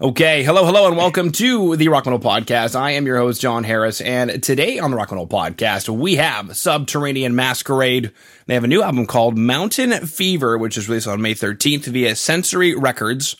Okay, hello, hello, and welcome to the Rock and Roll Podcast. I am your host, Jon Harris, and today on the Rock and Roll Podcast, we have Subterranean Masquerade. They have a new album called Mountain Fever, which is released on May 13th via Sensory Records.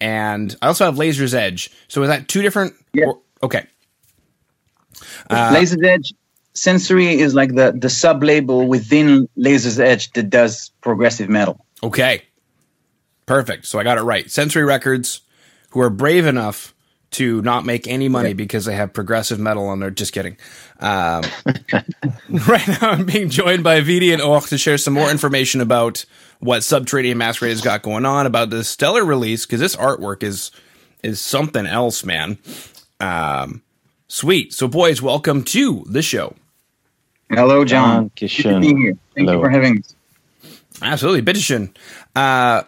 And I also have Laser's Edge. So is that two different? Yeah. or- okay. Uh, Laser's Edge Sensory is like the the sub label within Laser's Edge that does progressive metal. Okay. Perfect. So I got it right. Sensory Records, who are brave enough to not make any money because they have progressive metal on there. Just kidding. Um, right now, I'm being joined by Vidi and Or to share some more information about what Subterranean Masquerade has got going on, about this stellar release, because this artwork is is something else, man. Um, sweet. So, boys, welcome to the show. Hello, Jon. Danke Good to be here. Thank Hello. you for having us. Absolutely, bitteschön. Uh,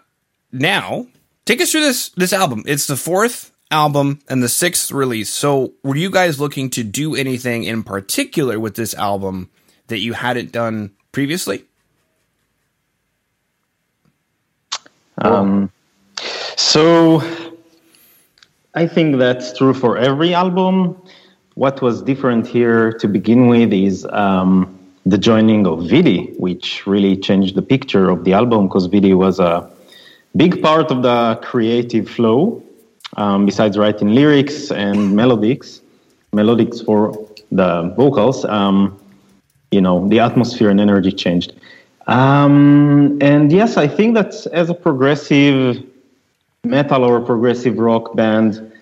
now, take us through this this album. It's the fourth album and the sixth release. So, were you guys looking to do anything in particular with this album that you hadn't done previously? Um, so I think that's true for every album. What was different here to begin with is um, the joining of Vidi, which really changed the picture of the album because Vidi was a big part of the creative flow. Um, besides writing lyrics and melodics, melodics for the vocals, um, you know, the atmosphere and energy changed. Um, and yes, I think that as a progressive metal or progressive rock band,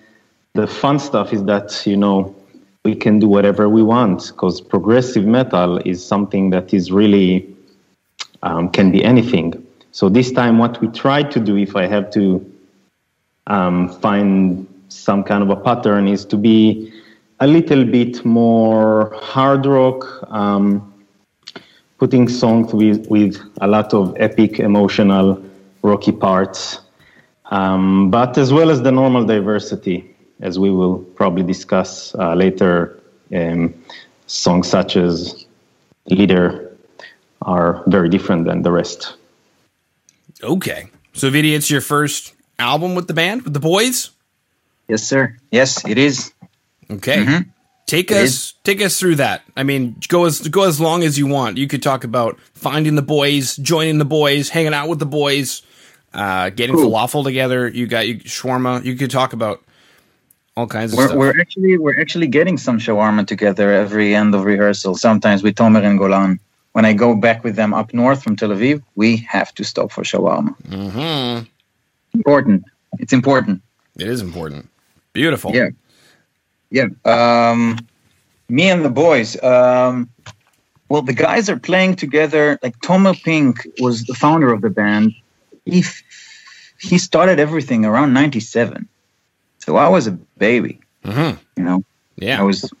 the fun stuff is that, you know, we can do whatever we want because progressive metal is something that is really um, can be anything. So this time, what we tried to do, if I have to um, find some kind of a pattern, is to be a little bit more hard rock, um, putting songs with, with a lot of epic, emotional, rocky parts, um, but as well as the normal diversity, as we will probably discuss uh, later. Um, songs such as Leader are very different than the rest. Okay. So, Vidi, it's your first album with the band, with the boys? Yes, sir. Yes, it is. Okay. Take It us take us through that. I mean, go as go as long as you want. You could talk about finding the boys, joining the boys, hanging out with the boys, uh, getting Cool. falafel together. You got you shawarma. You could talk about all kinds of We're, stuff. we're actually we're actually getting some shawarma together every end of rehearsal. Sometimes with Tomer and Golan. When I go back with them up north from Tel Aviv, we have to stop for shawarma. hmm Important. It's important. It is important. Beautiful. Yeah. Yeah. Um, me and the boys. Um, well, the guys are playing together. Like Tomer Pink was the founder of the band. He f- he started everything around '97, so I was a baby. Mm-hmm. You know, Yeah. I was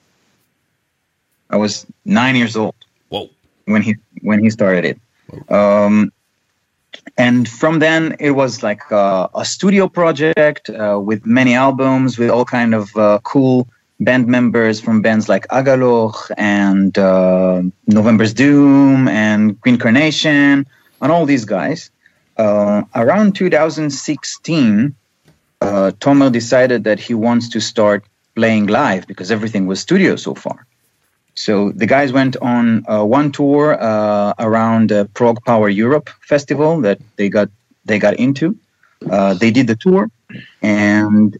I was nine years old. When he when he started it. Um, and from then it was like a, a studio project uh, with many albums with all kind of uh, cool band members from bands like Agalloch and uh, November's Doom and Green Carnation and all these guys. Uh, around 2016, uh, Tomer decided that he wants to start playing live because everything was studio so far. So the guys went on uh, one tour uh, around the ProgPower Europe festival that they got they got into. Uh, they did the tour, and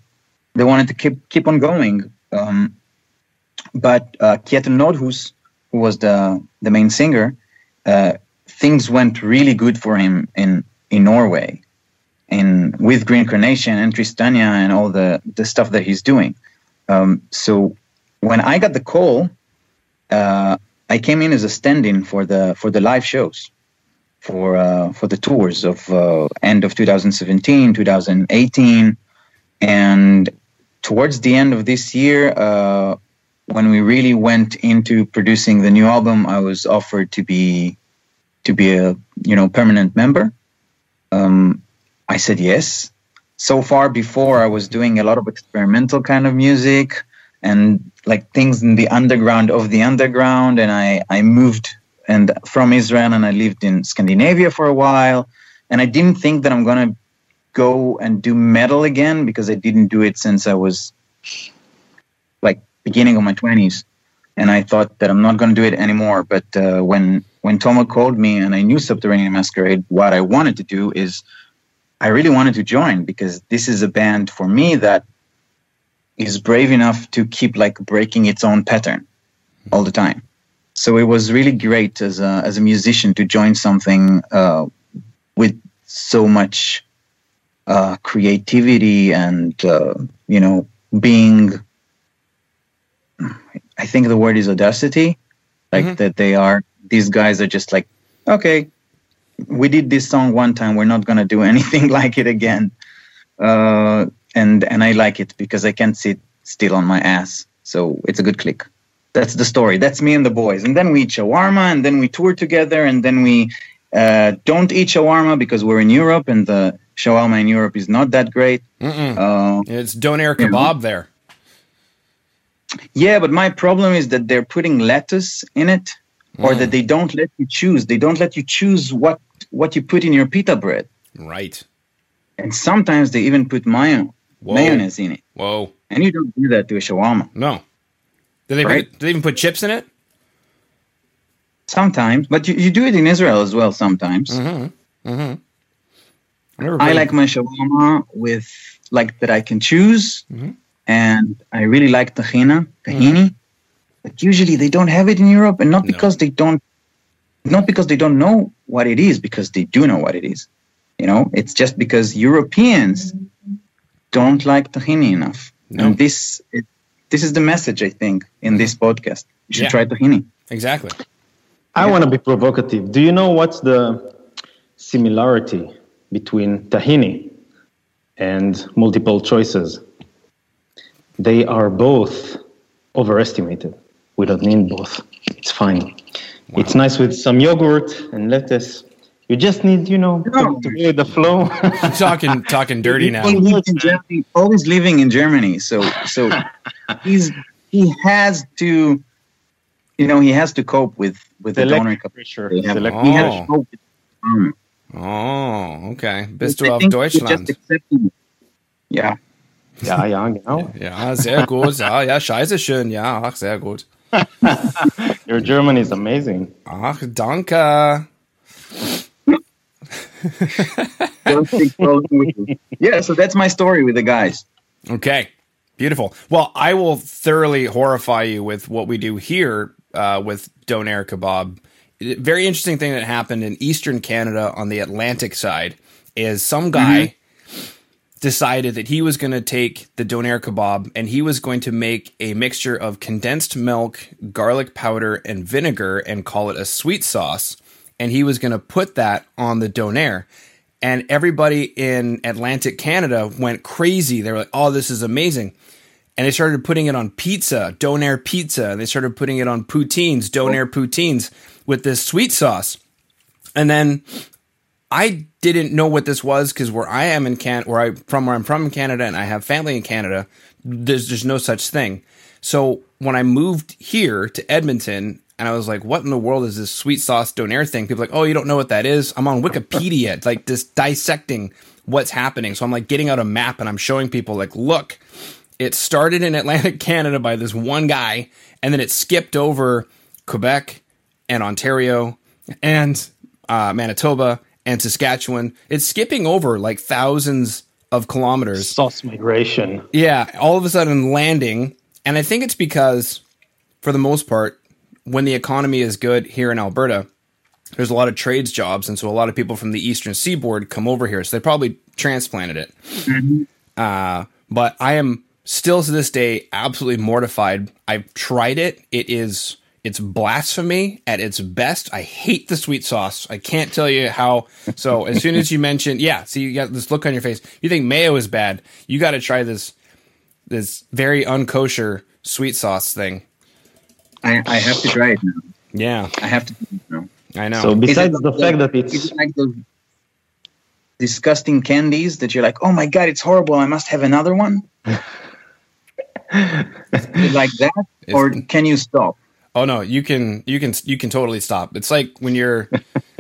they wanted to keep keep on going. Um, but uh, Kjetil Nordhus, who was the the main singer, uh, things went really good for him in in Norway, in with Green Carnation and Tristania and all the the stuff that he's doing. Um, so when I got the call uh, I came in as a stand-in for the for the live shows, for uh, for the tours of uh, end of 2017, 2018, and towards the end of this year, uh, when we really went into producing the new album, I was offered to be to be a you know permanent member. Um, I said yes. So far, before I was doing a lot of experimental kind of music and like things in the underground of the underground and i i moved and from israel and i lived in scandinavia for a while and i didn't think that i'm going to go and do metal again because I didn't do it since I was like beginning of my 20s and I thought that I'm not going to do it anymore but uh, when when Tomer called me and I knew Subterranean Masquerade what I wanted to do is I really wanted to join because this is a band for me that is brave enough to keep like breaking its own pattern all the time. So it was really great as a as a musician to join something uh, with so much uh, creativity and uh, you know being. I think the word is audacity, like Mhm. that they are. These guys are just like, okay, we did this song one time. We're not gonna do anything like it again. Uh, and and I like it because I can't sit still on my ass. So it's a good click. That's the story. That's me and the boys. And then we eat shawarma, and then we tour together, and then we uh, don't eat shawarma because we're in Europe, and the shawarma in Europe is not that great. Uh, It's doner Yeah. kebab there. yeah, but my problem is that they're putting lettuce in it, or Mm. that they don't let you choose. They don't let you choose what what you put in your pita bread, Right. and sometimes they even put mayo Whoa. mayonnaise in it, Whoa. and you don't do that to a shawarma. No. Do they, Right. put, do they even put chips in it? Sometimes, but you, you do it in Israel as well. Sometimes. Mm-hmm. Mm-hmm. I, I like my shawarma with like that I can choose, Mhm. and I really like tahina, tahini. But usually they don't have it in Europe, and not No. because they don't, not because they don't know what it is, because they do know what it is. You know, it's just because Europeans don't like tahini enough, No. and this it, this is the message I think in this podcast. You should Mm-hmm. Yeah. try tahini. Exactly. I want to be provocative. Do you know what's the similarity between tahini and multiple choices? They are both overestimated. We don't need both. It's fine. It's nice with some yogurt and lettuce. You just need, you know, No. to go the flow. Talking talking dirty now. He lived in Germany, always living in Germany. So so he's he has to, you know, he has to cope with with the doner pressure. They have- Select He has Oh. to cope with um, Oh, okay. Bist du auf think just Deutschland? accepting it. Yeah. Ja, ja, genau. Ja, sehr gut. Ja, ja, scheiße schön. Ja, ach, sehr gut. Your German is amazing. Ach, danke. Don't take with you. yeah, so that's my story with the guys. Okay, beautiful. Well, I will thoroughly horrify you with what we do here uh, with Donair Kebab. Very interesting thing that happened in Eastern Canada on the Atlantic side is some guy decided that he was going to take the Donair Kebab and he was going to make a mixture of condensed milk, garlic powder, and vinegar and call it a sweet sauce. And he was going to put that on the Donair and everybody in Atlantic Canada went crazy. They were like, "Oh, this is amazing!" And they started putting it on pizza, Donair pizza. And they started putting it on poutines, Donair oh. poutines, with this sweet sauce. And then I didn't know what this was because where I am in Can, where I from where I'm from in Canada, and I have family in Canada. There's there's no such thing. So when I moved here to Edmonton, and I was like, "What in the world is this sweet sauce donair thing?" People are like, "Oh, you don't know what that is?" I'm on Wikipedia, like just dissecting what's happening. So I'm like getting out a map and I'm showing people, like, "Look, it started in Atlantic Canada by this one guy, and then it skipped over Quebec and Ontario and uh, Manitoba and Saskatchewan. It's skipping over like thousands of kilometers. Sauce migration. Yeah, all of a sudden landing. And I think it's because, for the most part, when the economy is good here in Alberta, there's a lot of trades jobs. And so a lot of people from the eastern seaboard come over here. So they probably transplanted it. Uh, but I am still to this day absolutely mortified. I've tried it. It is it's blasphemy at its best. I hate the sweet sauce. I can't tell you how. So as soon as you mention, yeah, see you got this look on your face. You think mayo is bad. You got to try this this very unkosher sweet sauce thing. I, I have to try it now. Yeah, I have to. You know. I know. So besides the like- fact that it's it like those disgusting candies that you're like, oh my god, it's horrible. I must have another one. Like that, It's- or can you stop? Oh no, you can you can you can totally stop. It's like when you're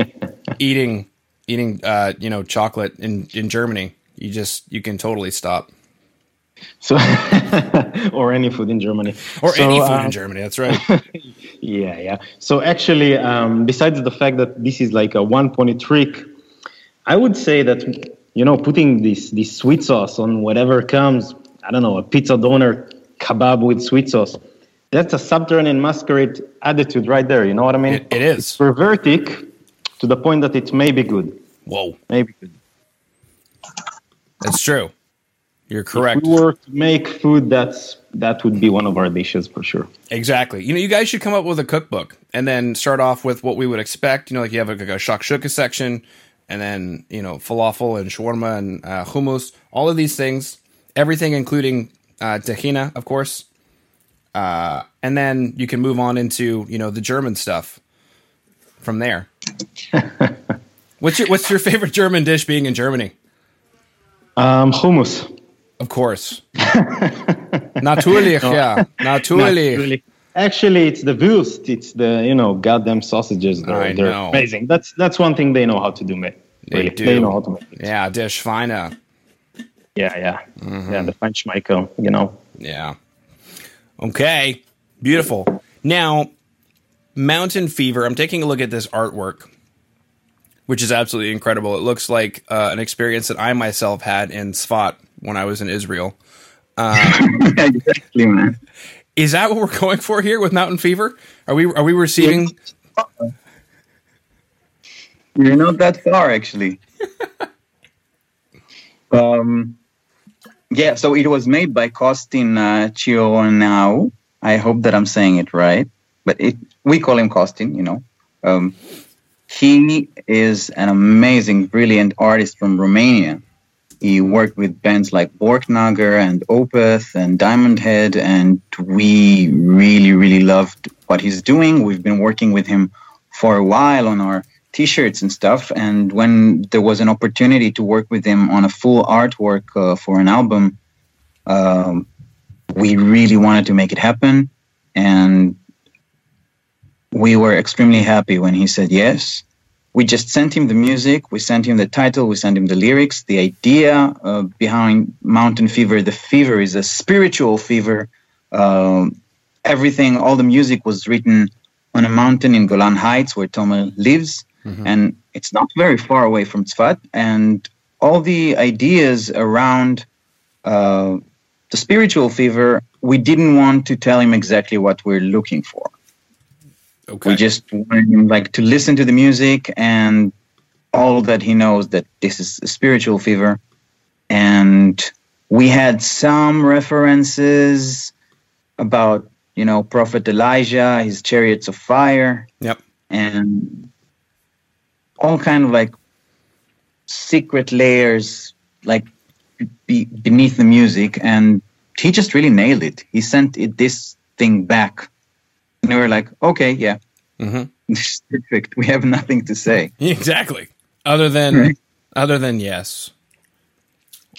eating eating uh, you know chocolate in in Germany. you just you can totally stop. So, or any food in Germany, or so, any food um, in Germany. That's right. yeah, yeah. So actually, um, besides the fact that this is like a one-point trick, I would say that you know putting this this sweet sauce on whatever comes. I don't know, a pizza doner kebab with sweet sauce. That's a subterranean masquerade attitude right there. You know what I mean? it, it is it's pervertic to the point that it may be good. Whoa, maybe good. That's true. You're correct. If we were to make food, that's that would be one of our dishes for sure. Exactly. You know, you guys should come up with a cookbook and then start off with what we would expect. You know, like you have like a shakshuka section, and then you know falafel and shawarma and uh, hummus, all of these things, everything including uh, tahina, of course. Uh, and then you can move on into you know the German stuff from there. what's your What's your favorite German dish? Being in Germany, um, hummus. Of course. Natürlich, yeah. Natürlich. Actually, it's the Wurst. It's the you know goddamn sausages. They're, I they're know. amazing. That's that's one thing they know how to do. Mate. Really. They do. They know how to make. It. Yeah, Der Schweine. Yeah, yeah, mm-hmm. yeah. The French Michael. You know. Yeah. Okay. Beautiful. Now, Mountain Fever. I'm taking a look at this artwork which is absolutely incredible. It looks like uh, an experience that I myself had in Sfat when I was in Israel. Um, exactly, man. Is that what we're going for here with Mountain Fever? Are we are we receiving? You're not that far, actually. um, yeah, so it was made by Costin uh, Chioreanu. I hope that I'm saying it right, but it we call him Costin. You know. Um, he is an amazing, brilliant artist from Romania. He worked with bands like Borknagar and Opeth and Diamond Head, and we really, really loved what he's doing. We've been working with him for a while on our t-shirts and stuff. And when there was an opportunity to work with him on a full artwork uh, for an album, um, we really wanted to make it happen. And we were extremely happy when he said yes. We just sent him the music, we sent him the title, we sent him the lyrics. The idea uh, behind Mountain Fever, the fever is a spiritual fever. Um, everything, all the music was written on a mountain in Golan Heights where Tomer lives. Mm-hmm. And it's not very far away from Tzfat. And all the ideas around uh, the spiritual fever, we didn't want to tell him exactly what we're looking for. Okay. We just want him like to listen to the music and all that he knows that this is a spiritual fever. And we had some references about, you know, Prophet Elijah, his chariots of fire. Yep. And all kind of like secret layers like be beneath the music and he just really nailed it. He sent it this thing back and we were like, okay, yeah, mm-hmm. perfect. We have nothing to say. Exactly. Other than right. other than yes.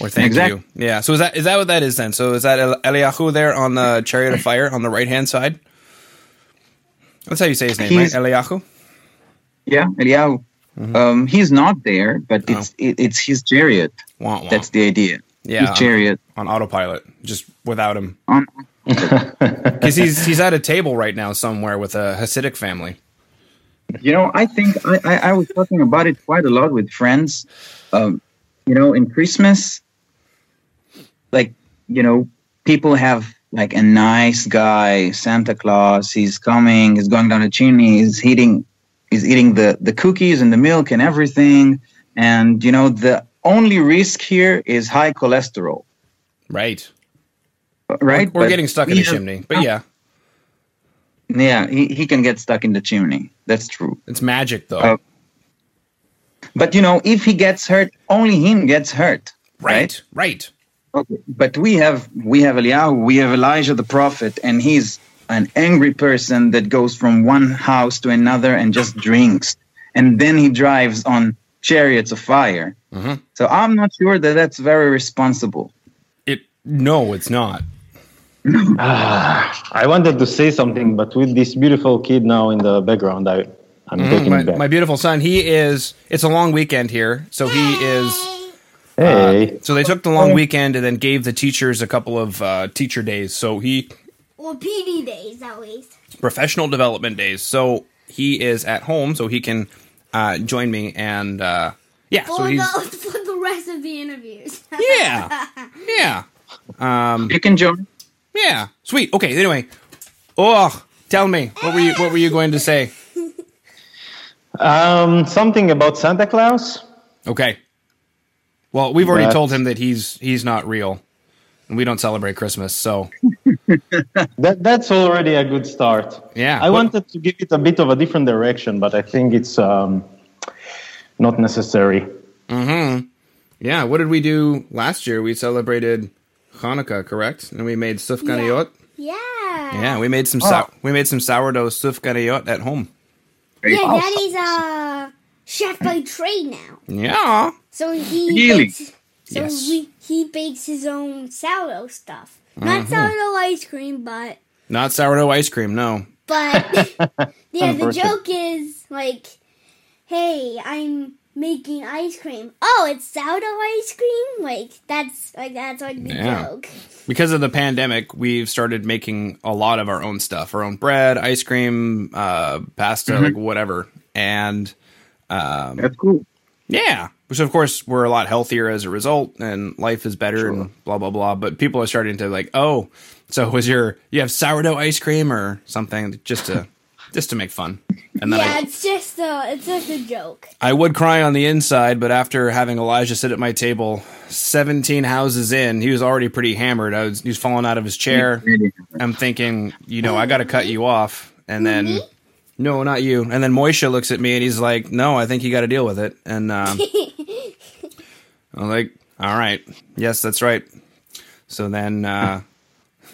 Or thank exactly. you. Yeah. So is that is that what that is then? So is that Eliyahu there on the chariot of fire on the right hand side? That's how you say his name, he's, right? Eliyahu. Yeah, Eliyahu. Mm-hmm. Um, he's not there, but oh. it's it, it's his chariot. Wah, wah. That's the idea. Yeah, his chariot on autopilot, just without him. On because he's he's at a table right now somewhere with a Hasidic family. You know, I think I, I, I was talking about it quite a lot with friends. Um, you know, in Christmas, like you know, people have like a nice guy, Santa Claus. He's coming. He's going down the chimney. He's eating. He's eating the the cookies and the milk and everything. And you know, the only risk here is high cholesterol. Right right? We're, we're getting stuck in the chimney, but yeah. Yeah, he, he can get stuck in the chimney. That's true. It's magic, though. Uh, but you know, if he gets hurt, only him gets hurt. Right, right. Okay. But we have we have Eliyahu, we have Elijah the prophet, and he's an angry person that goes from one house to another and just drinks, and then he drives on chariots of fire. Mm-hmm. So I'm not sure that that's very responsible. It no, it's not. Uh, I wanted to say something, but with this beautiful kid now in the background, I, I'm mm, taking my, back. my beautiful son. He is. It's a long weekend here, so he is Hey. Uh, so they took the long weekend and then gave the teachers a couple of uh, teacher days. So he Or PD days, always. professional development days. So he is at home, so he can uh, join me and uh, yeah. For, So he's the, for the rest of the interviews. yeah, yeah, um, You can join. Yeah. Sweet. Okay. Anyway, oh, tell me what were you what were you going to say? Um, something about Santa Claus. Okay. Well, we've already That's- told him that he's he's not real, and we don't celebrate Christmas. So That that's already a good start. Yeah. I What- wanted to give it a bit of a different direction, but I think it's um, not necessary. Mhm. Yeah, what did we do last year? We celebrated Hanukkah, correct? And we made sufganiyot. yeah. Yeah, we made some oh. sou- we made some sourdough sufganiyot at home. Yeah, awesome. Daddy's a uh, chef by trade now. Yeah. So he Really? bakes, so Yes. we, he bakes his own sourdough stuff. Not mm-hmm. sourdough ice cream, but Not sourdough ice cream, no. but yeah, the joke is like, hey, I'm making ice cream. Oh, it's sourdough ice cream. Like that's like that's like the Yeah. joke. Because of the pandemic, we've started making a lot of our own stuff, our own bread, ice cream, uh, pasta, like whatever. And um, That's cool. yeah, which of course we're a lot healthier as a result, and life is better, and blah blah blah. But people are starting to like, oh, so was your you have sourdough ice cream or something just to just to make fun? And then Yeah, I, it's just a it's just a joke. I would cry on the inside, but after having Elijah sit at my table, seventeen houses in, he was already pretty hammered. I was he was falling out of his chair. I'm thinking, you know, I got to cut you off, and then. No, not you. And then Moisha looks at me and he's like, "No, I think you got to deal with it." And um, I'm like, "All right, yes, that's right." So then, uh,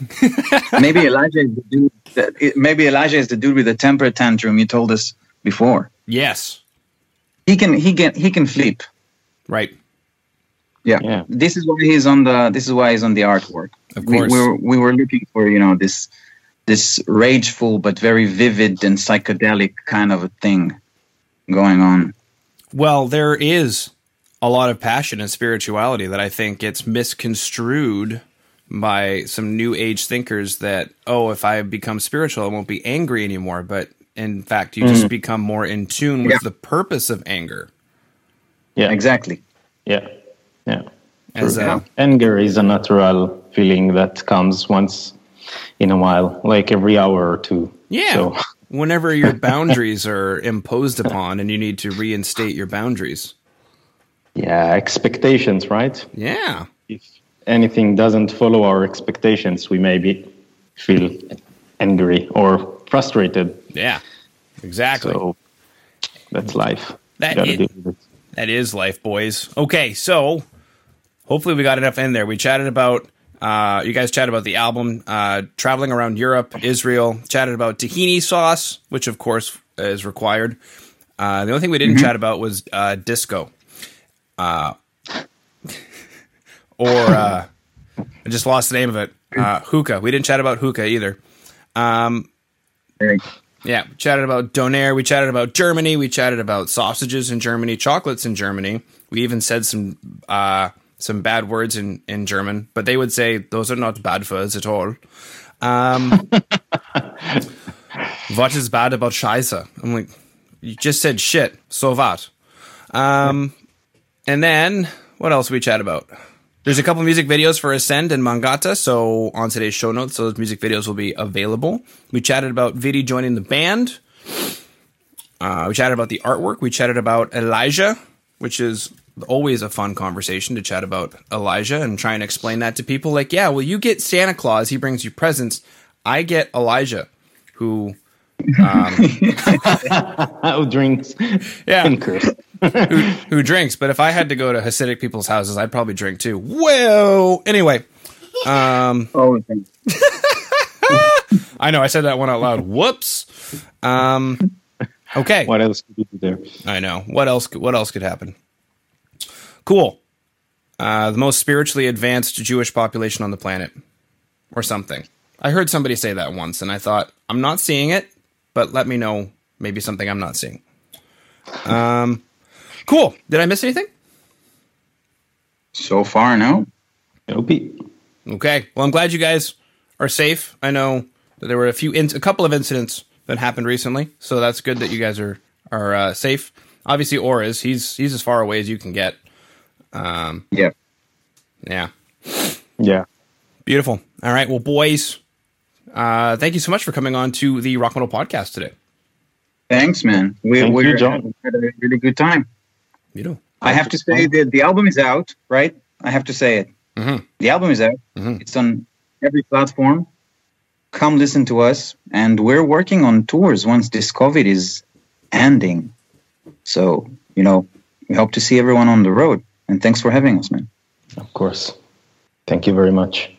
Maybe Elijah is the dude. That, maybe Elijah is the dude with the temper tantrum you told us before. yes, He can. He can. He can flip. right, Yeah. Yeah. This is why he's on the. This is why he's on the artwork. Of We, course. we, were, we were looking for you know this this rageful but very vivid and psychedelic kind of a thing going on. Well, there is a lot of passion and spirituality that I think gets misconstrued by some new age thinkers that, oh, if I become spiritual, I won't be angry anymore. But in fact, you just mm-hmm. become more in tune with Yeah. the purpose of anger. Yeah, Exactly. yeah, yeah. As True. a, Anger is a natural feeling that comes once in a while, like every hour or two. yeah. So, Whenever your boundaries are imposed upon and you need to reinstate your boundaries. yeah, expectations, right? Yeah. If anything doesn't follow our expectations, we maybe feel angry or frustrated. Yeah. Exactly. So that's life. That is- deal with it. That is life, boys. Okay, so hopefully we got enough in there. We chatted about, uh, you guys chatted about the album, uh, traveling around Europe, Israel, chatted about tahini sauce, which of course is required. Uh, the only thing we didn't chat about was uh, disco. Or, uh, I just lost the name of it. Uh, hookah. We didn't chat about hookah either. Very- Yeah, we chatted about Donair. We chatted about Germany. We chatted about sausages in Germany, chocolates in Germany. We even said some uh, some bad words in, in German, but they would say those are not bad words at all. Um, what is bad about Scheiße? I'm like, you just said shit. So what? Um, and then what else we chat about? There's a couple music videos for Ascend and Mångata, so on today's show notes, those music videos will be available. We chatted about Vidi joining the band. Uh, we chatted about the artwork. We chatted about Elijah, which is always a fun conversation to chat about Elijah and try and explain that to people. Like, yeah, well, you get Santa Claus, he brings you presents. I get Elijah, who Who drinks Yeah. and. Who drinks. But if I had to go to Hasidic people's houses, I'd probably drink too. Well, anyway, Oh. I know I said that one out loud. Whoops. Um, okay. What else could be there? I know. What else? could- What else could happen? Cool. Uh, the most spiritually advanced Jewish population on the planet, or something. I heard somebody say that once, and I thought I'm not seeing it, but let me know maybe something I'm not seeing. Um, cool. Did I miss anything? So far, no. OP. Okay. Well, I'm glad you guys are safe. I know that there were a few, in- a couple of incidents that happened recently, so that's good that you guys are are uh, safe. Obviously, Or is he's he's as far away as you can get. Um, Yeah. yeah. Yeah. Beautiful. All right. Well, boys, uh, thank you so much for coming on to the Rock Metal podcast today. Thanks, man. We Thank we you, Jon. had a really good time. Beautiful. I have to say that the album is out, right? I have to say it. Mhm. The album is out. Mhm. It's on every platform. Come listen to us, and we're working on tours once this COVID is ending. So you know, we hope to see everyone on the road. And thanks for having us, man. Of course. Thank you very much.